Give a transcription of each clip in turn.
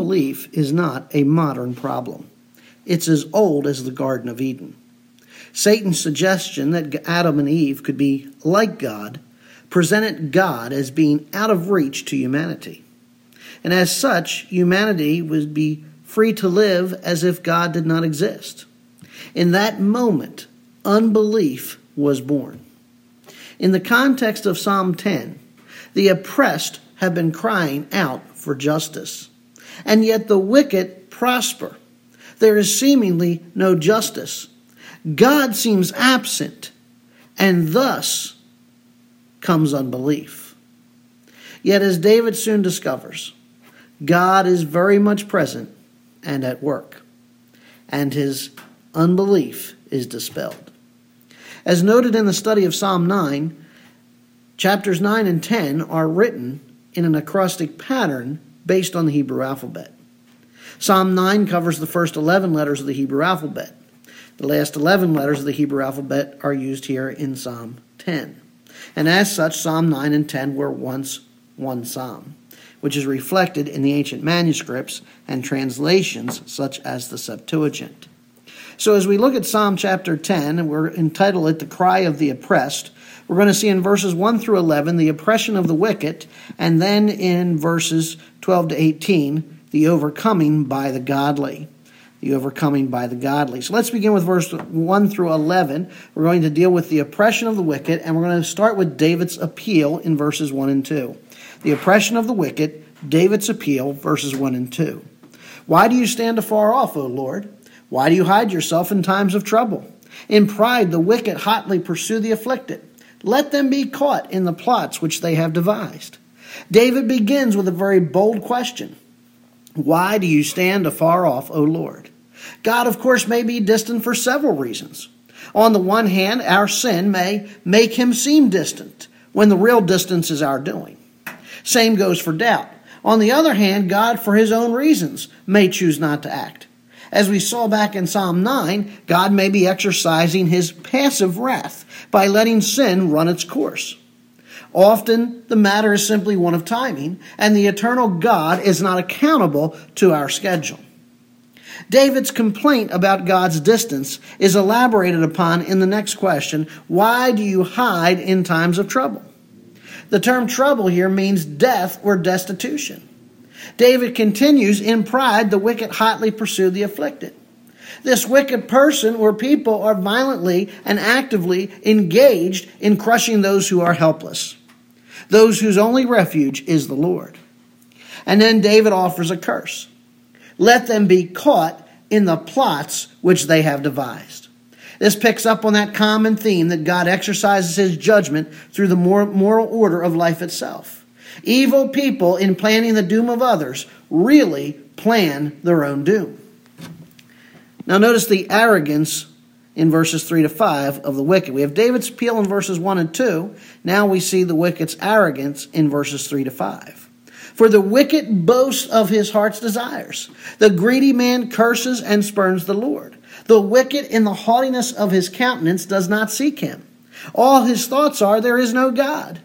unbelief is not a modern problem. It's as old as the Garden of Eden. Satan's suggestion that Adam and Eve could be like God presented God as being out of reach to humanity. And as such, humanity would be free to live as if God did not exist. In that moment, unbelief was born. In the context of Psalm 10, the oppressed have been crying out for justice, and yet the wicked prosper. There is seemingly no justice. God seems absent, and thus comes unbelief. Yet, as David soon discovers, God is very much present and at work, and his unbelief is dispelled. As noted in the study of Psalm 9, chapters 9 and 10 are written in an acrostic pattern based on the Hebrew alphabet. Psalm 9 covers the first 11 letters of the Hebrew alphabet. The last 11 letters of the Hebrew alphabet are used here in Psalm 10. And as such, Psalm 9 and 10 were once one psalm, which is reflected in the ancient manuscripts and translations such as the Septuagint. So as we look at Psalm chapter 10, and we're entitled it The Cry of the Oppressed, we're going to see in verses 1 through 11 the oppression of the wicked, and then in verses 12 to 18, the overcoming by the godly the overcoming by the godly. So let's begin with verse 1 through 11. We're going to deal with the oppression of the wicked, and we're going to start with David's appeal in verses 1 and 2. The oppression of the wicked, David's appeal, verses 1 and 2. Why do you stand afar off, O Lord? Why do you hide yourself in times of trouble? In pride, the wicked hotly pursue the afflicted. Let them be caught in the plots which they have devised. David begins with a very bold question Why do you stand afar off, O Lord? God, of course, may be distant for several reasons. On the one hand, our sin may make him seem distant when the real distance is our doing. Same goes for doubt. On the other hand, God, for his own reasons, may choose not to act. As we saw back in Psalm 9, God may be exercising his passive wrath by letting sin run its course. Often, the matter is simply one of timing, and the eternal God is not accountable to our schedule. David's complaint about God's distance is elaborated upon in the next question Why do you hide in times of trouble? The term trouble here means death or destitution. David continues, In pride, the wicked hotly pursue the afflicted. This wicked person or people are violently and actively engaged in crushing those who are helpless, those whose only refuge is the Lord. And then David offers a curse let them be caught in the plots which they have devised. This picks up on that common theme that God exercises his judgment through the moral order of life itself. Evil people, in planning the doom of others, really plan their own doom. Now, notice the arrogance in verses 3 to 5 of the wicked. We have David's appeal in verses 1 and 2. Now we see the wicked's arrogance in verses 3 to 5. For the wicked boasts of his heart's desires. The greedy man curses and spurns the Lord. The wicked, in the haughtiness of his countenance, does not seek him. All his thoughts are, There is no God.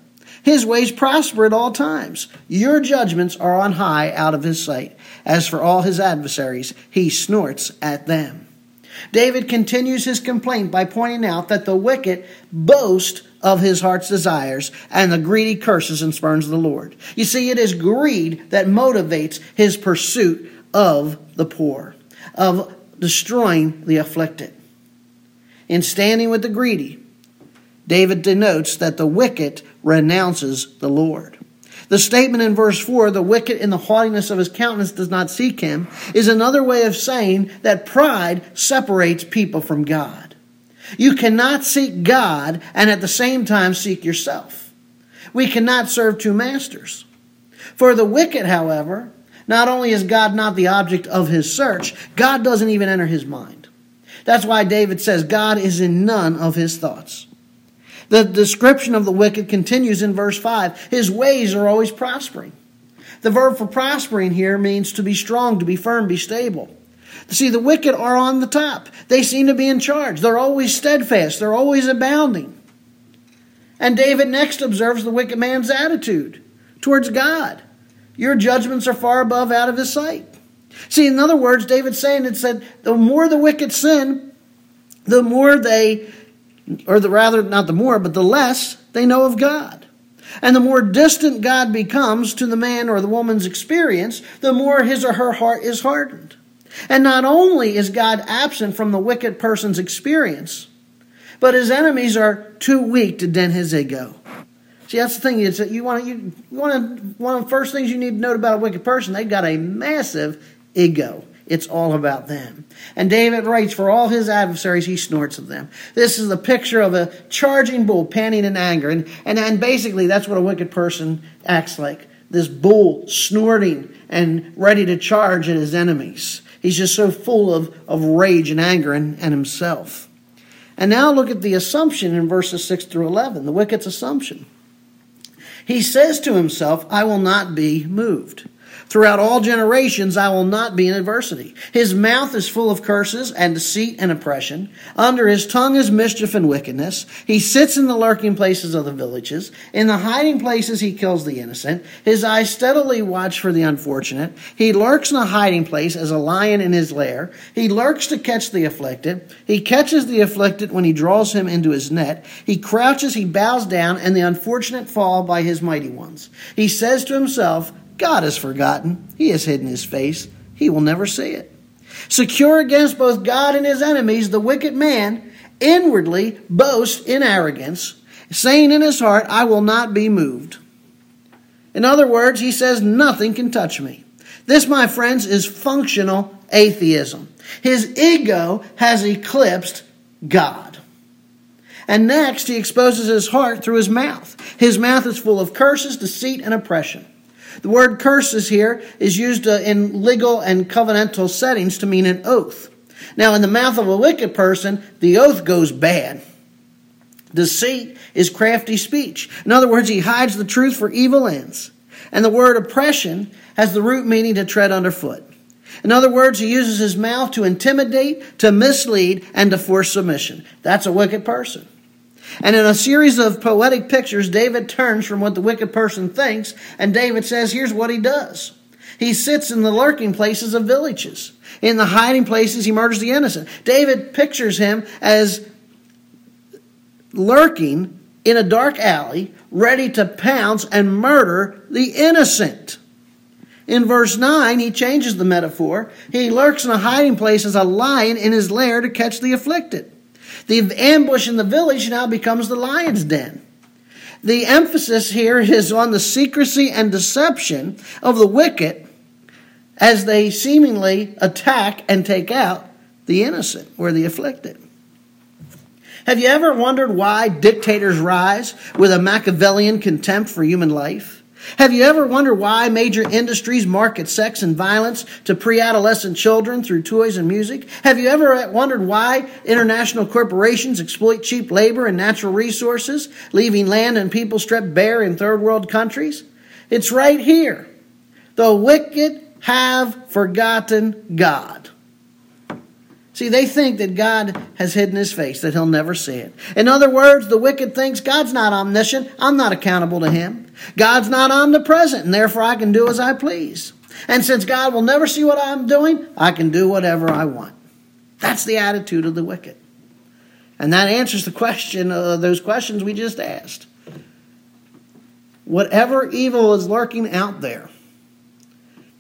His ways prosper at all times. Your judgments are on high out of his sight. As for all his adversaries, he snorts at them. David continues his complaint by pointing out that the wicked boast of his heart's desires, and the greedy curses and spurns the Lord. You see, it is greed that motivates his pursuit of the poor, of destroying the afflicted. In standing with the greedy, David denotes that the wicked renounces the Lord. The statement in verse 4, the wicked in the haughtiness of his countenance does not seek him, is another way of saying that pride separates people from God. You cannot seek God and at the same time seek yourself. We cannot serve two masters. For the wicked, however, not only is God not the object of his search, God doesn't even enter his mind. That's why David says God is in none of his thoughts. The description of the wicked continues in verse 5. His ways are always prospering. The verb for prospering here means to be strong, to be firm, be stable. See, the wicked are on the top. They seem to be in charge. They're always steadfast, they're always abounding. And David next observes the wicked man's attitude towards God. Your judgments are far above out of his sight. See, in other words, David's saying it said the more the wicked sin, the more they, or the rather, not the more, but the less they know of God. And the more distant God becomes to the man or the woman's experience, the more his or her heart is hardened. And not only is God absent from the wicked person's experience, but his enemies are too weak to dent his ego. See, that's the thing. Is that you want you, you want one of the first things you need to note about a wicked person, they've got a massive ego. It's all about them. And David writes, For all his adversaries, he snorts at them. This is the picture of a charging bull panting in anger. And, and, and basically, that's what a wicked person acts like this bull snorting and ready to charge at his enemies. He's just so full of, of rage and anger and, and himself. And now look at the assumption in verses 6 through 11, the wicked's assumption. He says to himself, I will not be moved. Throughout all generations, I will not be in adversity. His mouth is full of curses and deceit and oppression. Under his tongue is mischief and wickedness. He sits in the lurking places of the villages. In the hiding places, he kills the innocent. His eyes steadily watch for the unfortunate. He lurks in a hiding place as a lion in his lair. He lurks to catch the afflicted. He catches the afflicted when he draws him into his net. He crouches, he bows down, and the unfortunate fall by his mighty ones. He says to himself, God has forgotten. He has hidden his face. He will never see it. Secure against both God and his enemies, the wicked man inwardly boasts in arrogance, saying in his heart, I will not be moved. In other words, he says, Nothing can touch me. This, my friends, is functional atheism. His ego has eclipsed God. And next, he exposes his heart through his mouth. His mouth is full of curses, deceit, and oppression. The word curses here is used uh, in legal and covenantal settings to mean an oath. Now, in the mouth of a wicked person, the oath goes bad. Deceit is crafty speech. In other words, he hides the truth for evil ends. And the word oppression has the root meaning to tread underfoot. In other words, he uses his mouth to intimidate, to mislead, and to force submission. That's a wicked person. And in a series of poetic pictures, David turns from what the wicked person thinks, and David says, here's what he does. He sits in the lurking places of villages. In the hiding places, he murders the innocent. David pictures him as lurking in a dark alley, ready to pounce and murder the innocent. In verse 9, he changes the metaphor. He lurks in a hiding place as a lion in his lair to catch the afflicted. The ambush in the village now becomes the lion's den. The emphasis here is on the secrecy and deception of the wicked as they seemingly attack and take out the innocent or the afflicted. Have you ever wondered why dictators rise with a Machiavellian contempt for human life? Have you ever wondered why major industries market sex and violence to pre adolescent children through toys and music? Have you ever wondered why international corporations exploit cheap labor and natural resources, leaving land and people stripped bare in third world countries? It's right here. The wicked have forgotten God. See, they think that God has hidden his face, that he'll never see it. In other words, the wicked thinks God's not omniscient. I'm not accountable to him. God's not omnipresent, and therefore I can do as I please. And since God will never see what I'm doing, I can do whatever I want. That's the attitude of the wicked. And that answers the question, uh, those questions we just asked. Whatever evil is lurking out there,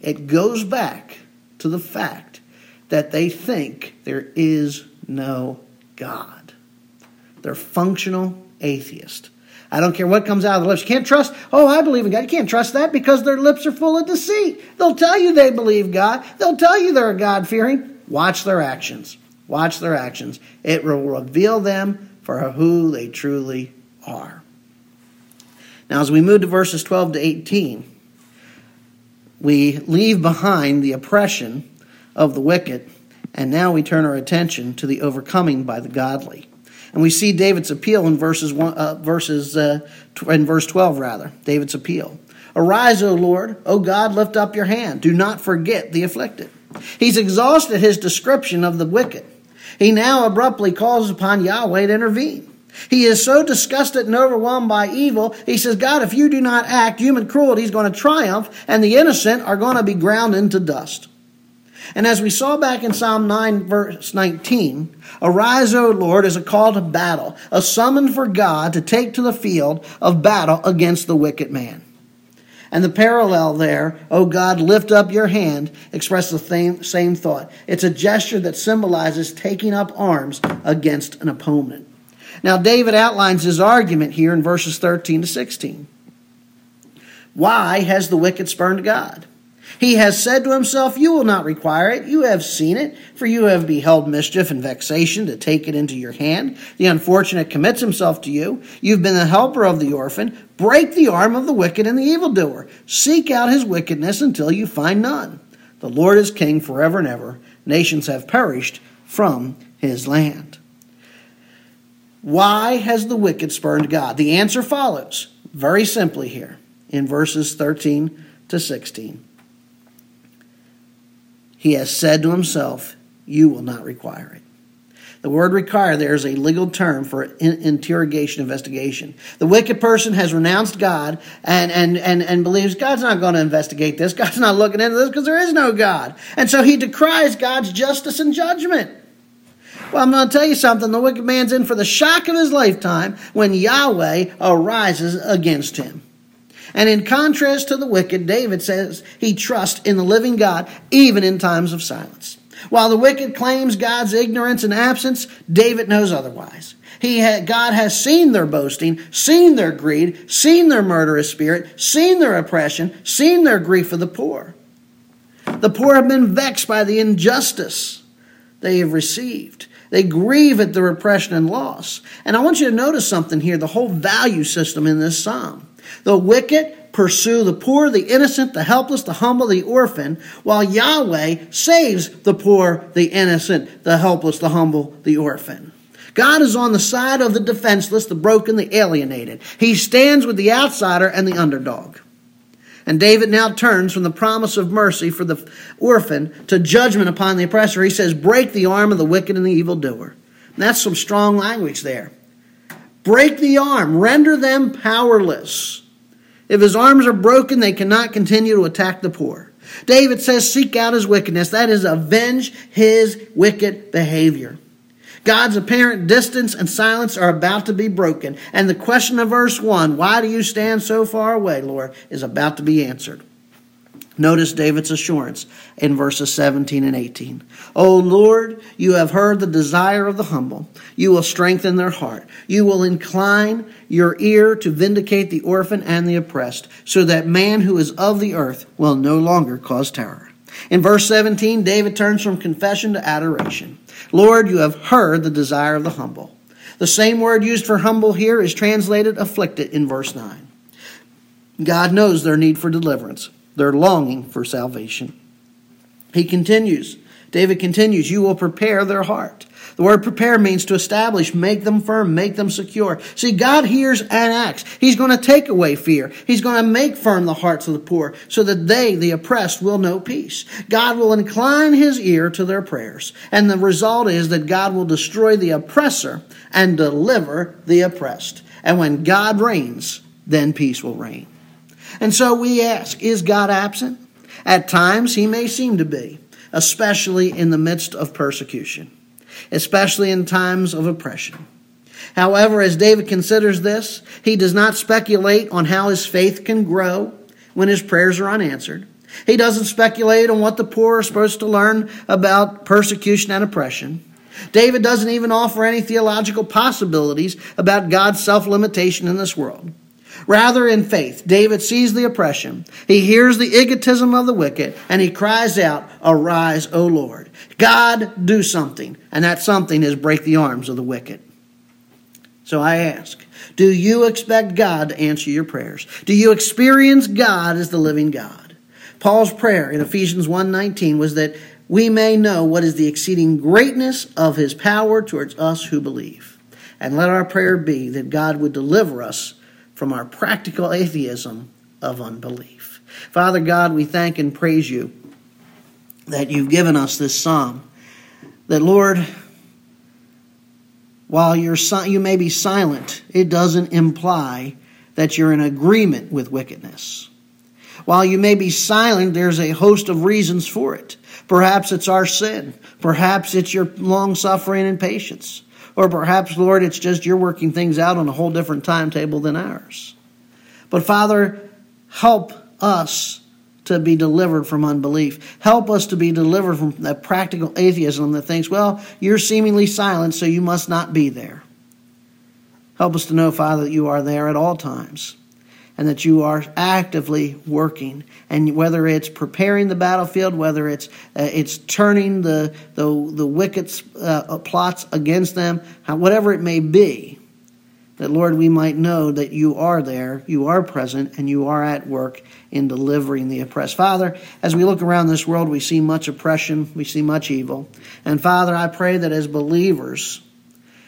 it goes back to the fact that they think there is no God. They're functional atheists. I don't care what comes out of their lips. You can't trust, oh, I believe in God. You can't trust that because their lips are full of deceit. They'll tell you they believe God. They'll tell you they're God fearing. Watch their actions. Watch their actions. It will reveal them for who they truly are. Now, as we move to verses 12 to 18, we leave behind the oppression of the wicked, and now we turn our attention to the overcoming by the godly. And we see David's appeal in verses one, uh, verses uh, in verse 12 rather. David's appeal. Arise, O Lord, O God, lift up your hand. Do not forget the afflicted. He's exhausted his description of the wicked. He now abruptly calls upon Yahweh to intervene. He is so disgusted and overwhelmed by evil, he says, God, if you do not act, human cruelty is going to triumph, and the innocent are going to be ground into dust. And as we saw back in Psalm 9, verse 19, arise, O Lord, is a call to battle, a summon for God to take to the field of battle against the wicked man. And the parallel there, O God, lift up your hand, express the same, same thought. It's a gesture that symbolizes taking up arms against an opponent. Now, David outlines his argument here in verses 13 to 16. Why has the wicked spurned God? He has said to himself, You will not require it. You have seen it, for you have beheld mischief and vexation to take it into your hand. The unfortunate commits himself to you. You've been the helper of the orphan. Break the arm of the wicked and the evildoer. Seek out his wickedness until you find none. The Lord is king forever and ever. Nations have perished from his land. Why has the wicked spurned God? The answer follows very simply here in verses 13 to 16. He has said to himself, You will not require it. The word require there is a legal term for interrogation investigation. The wicked person has renounced God and, and, and, and believes God's not going to investigate this. God's not looking into this because there is no God. And so he decries God's justice and judgment. Well, I'm going to tell you something. The wicked man's in for the shock of his lifetime when Yahweh arises against him. And in contrast to the wicked, David says he trusts in the living God even in times of silence. While the wicked claims God's ignorance and absence, David knows otherwise. He had, God has seen their boasting, seen their greed, seen their murderous spirit, seen their oppression, seen their grief for the poor. The poor have been vexed by the injustice they have received. They grieve at the repression and loss. And I want you to notice something here the whole value system in this psalm. The wicked pursue the poor, the innocent, the helpless, the humble, the orphan, while Yahweh saves the poor, the innocent, the helpless, the humble, the orphan. God is on the side of the defenseless, the broken, the alienated. He stands with the outsider and the underdog. And David now turns from the promise of mercy for the orphan to judgment upon the oppressor. He says, Break the arm of the wicked and the evildoer. And that's some strong language there. Break the arm, render them powerless. If his arms are broken, they cannot continue to attack the poor. David says, Seek out his wickedness. That is, avenge his wicked behavior. God's apparent distance and silence are about to be broken. And the question of verse 1, why do you stand so far away, Lord, is about to be answered. Notice David's assurance in verses 17 and 18. O Lord, you have heard the desire of the humble. You will strengthen their heart. You will incline your ear to vindicate the orphan and the oppressed, so that man who is of the earth will no longer cause terror. In verse 17, David turns from confession to adoration. Lord, you have heard the desire of the humble. The same word used for humble here is translated afflicted in verse 9. God knows their need for deliverance. They're longing for salvation. He continues, David continues, You will prepare their heart. The word prepare means to establish, make them firm, make them secure. See, God hears and acts. He's going to take away fear. He's going to make firm the hearts of the poor so that they, the oppressed, will know peace. God will incline his ear to their prayers. And the result is that God will destroy the oppressor and deliver the oppressed. And when God reigns, then peace will reign. And so we ask, is God absent? At times, he may seem to be, especially in the midst of persecution, especially in times of oppression. However, as David considers this, he does not speculate on how his faith can grow when his prayers are unanswered. He doesn't speculate on what the poor are supposed to learn about persecution and oppression. David doesn't even offer any theological possibilities about God's self limitation in this world. Rather, in faith, David sees the oppression. He hears the egotism of the wicked, and he cries out, Arise, O Lord. God, do something. And that something is break the arms of the wicked. So I ask, do you expect God to answer your prayers? Do you experience God as the living God? Paul's prayer in Ephesians 1:19 was that we may know what is the exceeding greatness of his power towards us who believe. And let our prayer be that God would deliver us from our practical atheism of unbelief. Father God, we thank and praise you that you've given us this psalm. That, Lord, while you're, you may be silent, it doesn't imply that you're in agreement with wickedness. While you may be silent, there's a host of reasons for it. Perhaps it's our sin. Perhaps it's your long suffering and patience. Or perhaps, Lord, it's just you're working things out on a whole different timetable than ours. But Father, help us to be delivered from unbelief. Help us to be delivered from that practical atheism that thinks, well, you're seemingly silent, so you must not be there. Help us to know, Father, that you are there at all times and that you are actively working. And whether it's preparing the battlefield, whether it's uh, it's turning the the, the wicked uh, plots against them, whatever it may be, that Lord, we might know that you are there, you are present, and you are at work in delivering the oppressed. Father, as we look around this world, we see much oppression, we see much evil. And Father, I pray that as believers,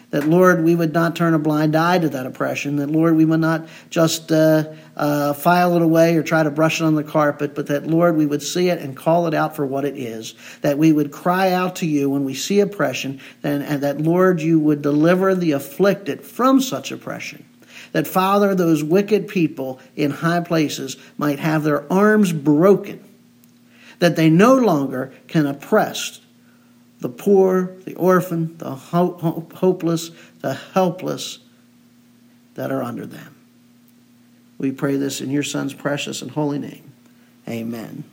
that, Lord, we would not turn a blind eye to that oppression. That, Lord, we would not just uh, uh, file it away or try to brush it on the carpet, but that, Lord, we would see it and call it out for what it is. That we would cry out to you when we see oppression, and, and that, Lord, you would deliver the afflicted from such oppression. That, Father, those wicked people in high places might have their arms broken. That they no longer can oppress the poor, the orphan, the ho- hopeless, the helpless that are under them. We pray this in your Son's precious and holy name. Amen.